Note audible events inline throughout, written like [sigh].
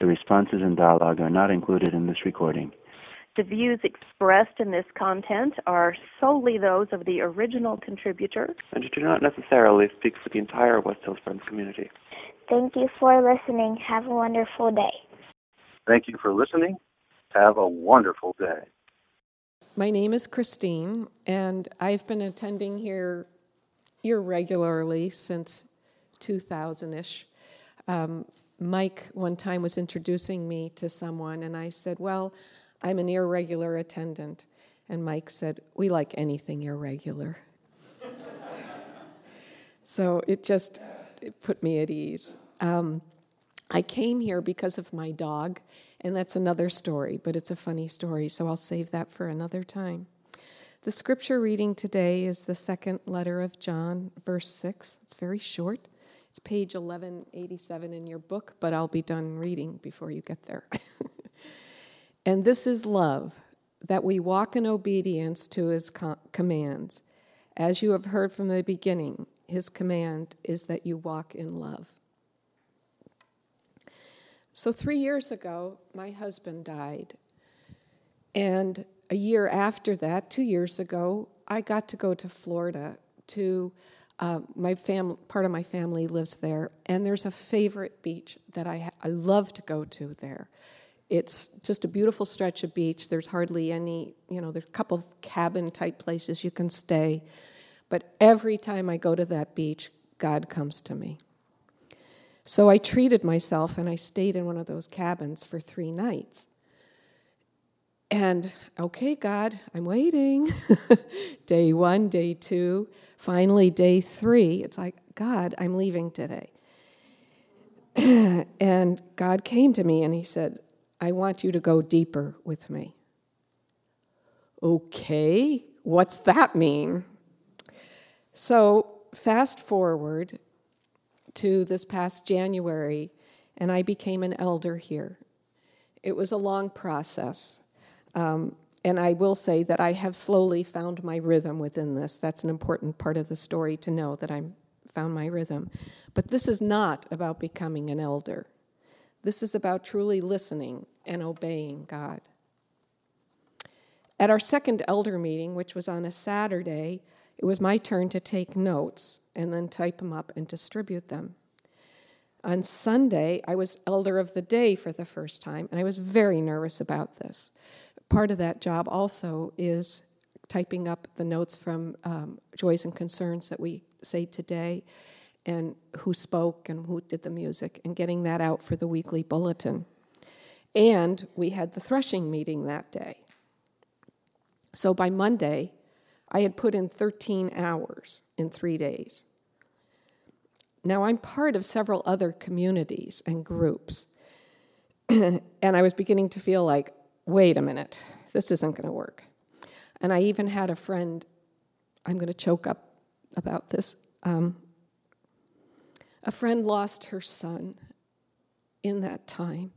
The responses and dialogue are not included in this recording. The views expressed in this content are solely those of the original contributor and do not necessarily speak for the entire West Hills Friends community. Thank you for listening. Have a wonderful day. Thank you for listening. Have a wonderful day. My name is Christine, and I've been attending here irregularly since 2000 ish. Um, Mike one time was introducing me to someone, and I said, Well, I'm an irregular attendant. And Mike said, We like anything irregular. [laughs] so it just it put me at ease. Um, I came here because of my dog, and that's another story, but it's a funny story, so I'll save that for another time. The scripture reading today is the second letter of John, verse 6. It's very short. It's page 1187 in your book, but I'll be done reading before you get there. [laughs] and this is love, that we walk in obedience to his commands. As you have heard from the beginning, his command is that you walk in love. So, three years ago, my husband died. And a year after that, two years ago, I got to go to Florida to uh, my family, part of my family lives there, and there's a favorite beach that I, ha- I love to go to there. It's just a beautiful stretch of beach. There's hardly any, you know, there's a couple of cabin type places you can stay. But every time I go to that beach, God comes to me. So I treated myself and I stayed in one of those cabins for three nights. And okay, God, I'm waiting. [laughs] day one, day two, finally, day three. It's like, God, I'm leaving today. [clears throat] and God came to me and He said, I want you to go deeper with me. Okay, what's that mean? So, fast forward to this past January, and I became an elder here. It was a long process. Um, and I will say that I have slowly found my rhythm within this. That's an important part of the story to know that I found my rhythm. But this is not about becoming an elder. This is about truly listening and obeying God. At our second elder meeting, which was on a Saturday, it was my turn to take notes and then type them up and distribute them. On Sunday, I was elder of the day for the first time, and I was very nervous about this part of that job also is typing up the notes from um, joys and concerns that we say today and who spoke and who did the music and getting that out for the weekly bulletin. And we had the threshing meeting that day. So by Monday, I had put in 13 hours in three days. Now, I'm part of several other communities and groups, [clears throat] and I was beginning to feel like wait a minute, this isn't going to work. And I even had a friend, I'm going to choke up about this. Um, a friend lost her son in that time,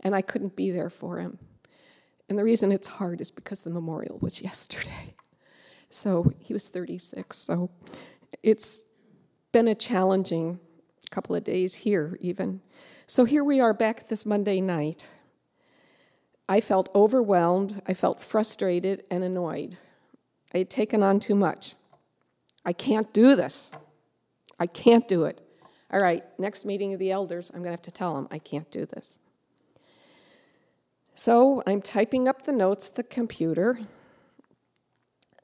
and I couldn't be there for him. And the reason it's hard is because the memorial was [laughs] yesterday. So he was 36. So it's been a challenging couple of days here, even. So here we are back this Monday night. I felt overwhelmed, I felt frustrated and annoyed. I had taken on too much. I can't do this. I can't do it. All right, next meeting of the elders, I'm going to have to tell them I can't do this. So I'm typing up the notes at the computer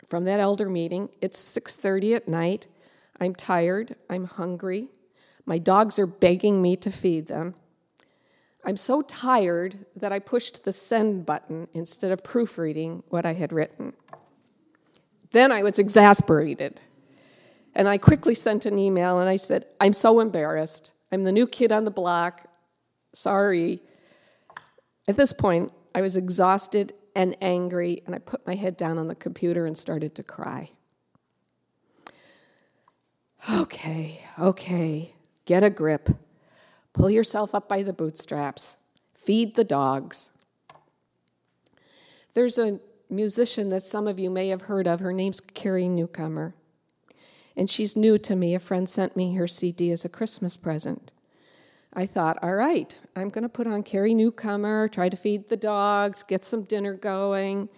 from that elder meeting. It's 6:30 at night. I'm tired, I'm hungry. My dogs are begging me to feed them. I'm so tired that I pushed the send button instead of proofreading what I had written. Then I was exasperated. And I quickly sent an email and I said, I'm so embarrassed. I'm the new kid on the block. Sorry. At this point, I was exhausted and angry, and I put my head down on the computer and started to cry. Okay, okay, get a grip. Pull yourself up by the bootstraps. Feed the dogs. There's a musician that some of you may have heard of. Her name's Carrie Newcomer. And she's new to me. A friend sent me her CD as a Christmas present. I thought, all right, I'm going to put on Carrie Newcomer, try to feed the dogs, get some dinner going.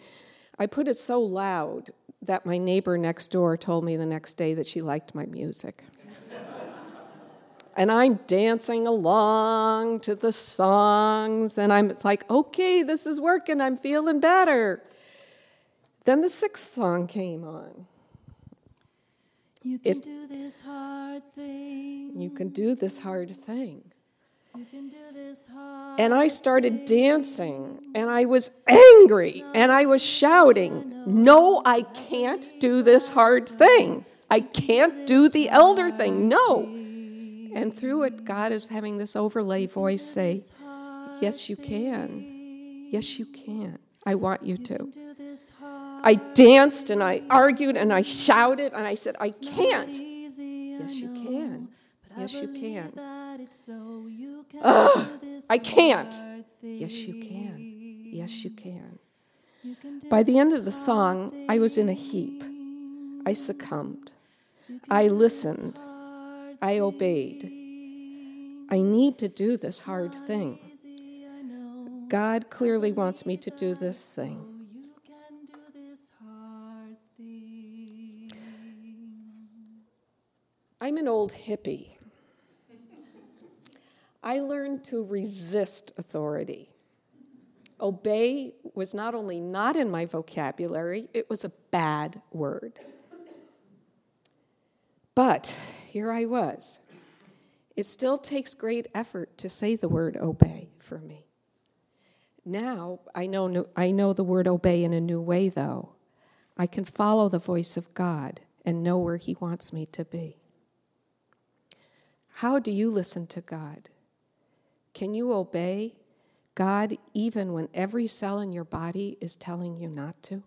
I put it so loud that my neighbor next door told me the next day that she liked my music. And I'm dancing along to the songs, and I'm like, okay, this is working, I'm feeling better. Then the sixth song came on. You can It- do this hard thing. You can do this hard thing. You can do this hard And I started dancing, and I was angry, and I was shouting, No, I can't do this hard thing. I can't do the elder thing. No. And through it, God is having this overlay voice say, Yes, you can. Yes, you can. I want you to. do this hard I danced and I argued and I shouted and I said, I can't. Yes, you can. Yes, you can. So you can Ugh, I can't. Yes, you can. Yes, you can. You can do By the end of the song, I was in a heap. I succumbed. I listened. I obeyed. I need to do this hard thing. God clearly wants me to do this thing. I'm an old hippie. I learned to resist authority. Obey was not only not in my vocabulary, it was a bad word. But here I was. It still takes great effort to say the word obey for me. Now I know, I know the word obey in a new way, though. I can follow the voice of God and know where He wants me to be. How do you listen to God? Can you obey God even when every cell in your body is telling you not to?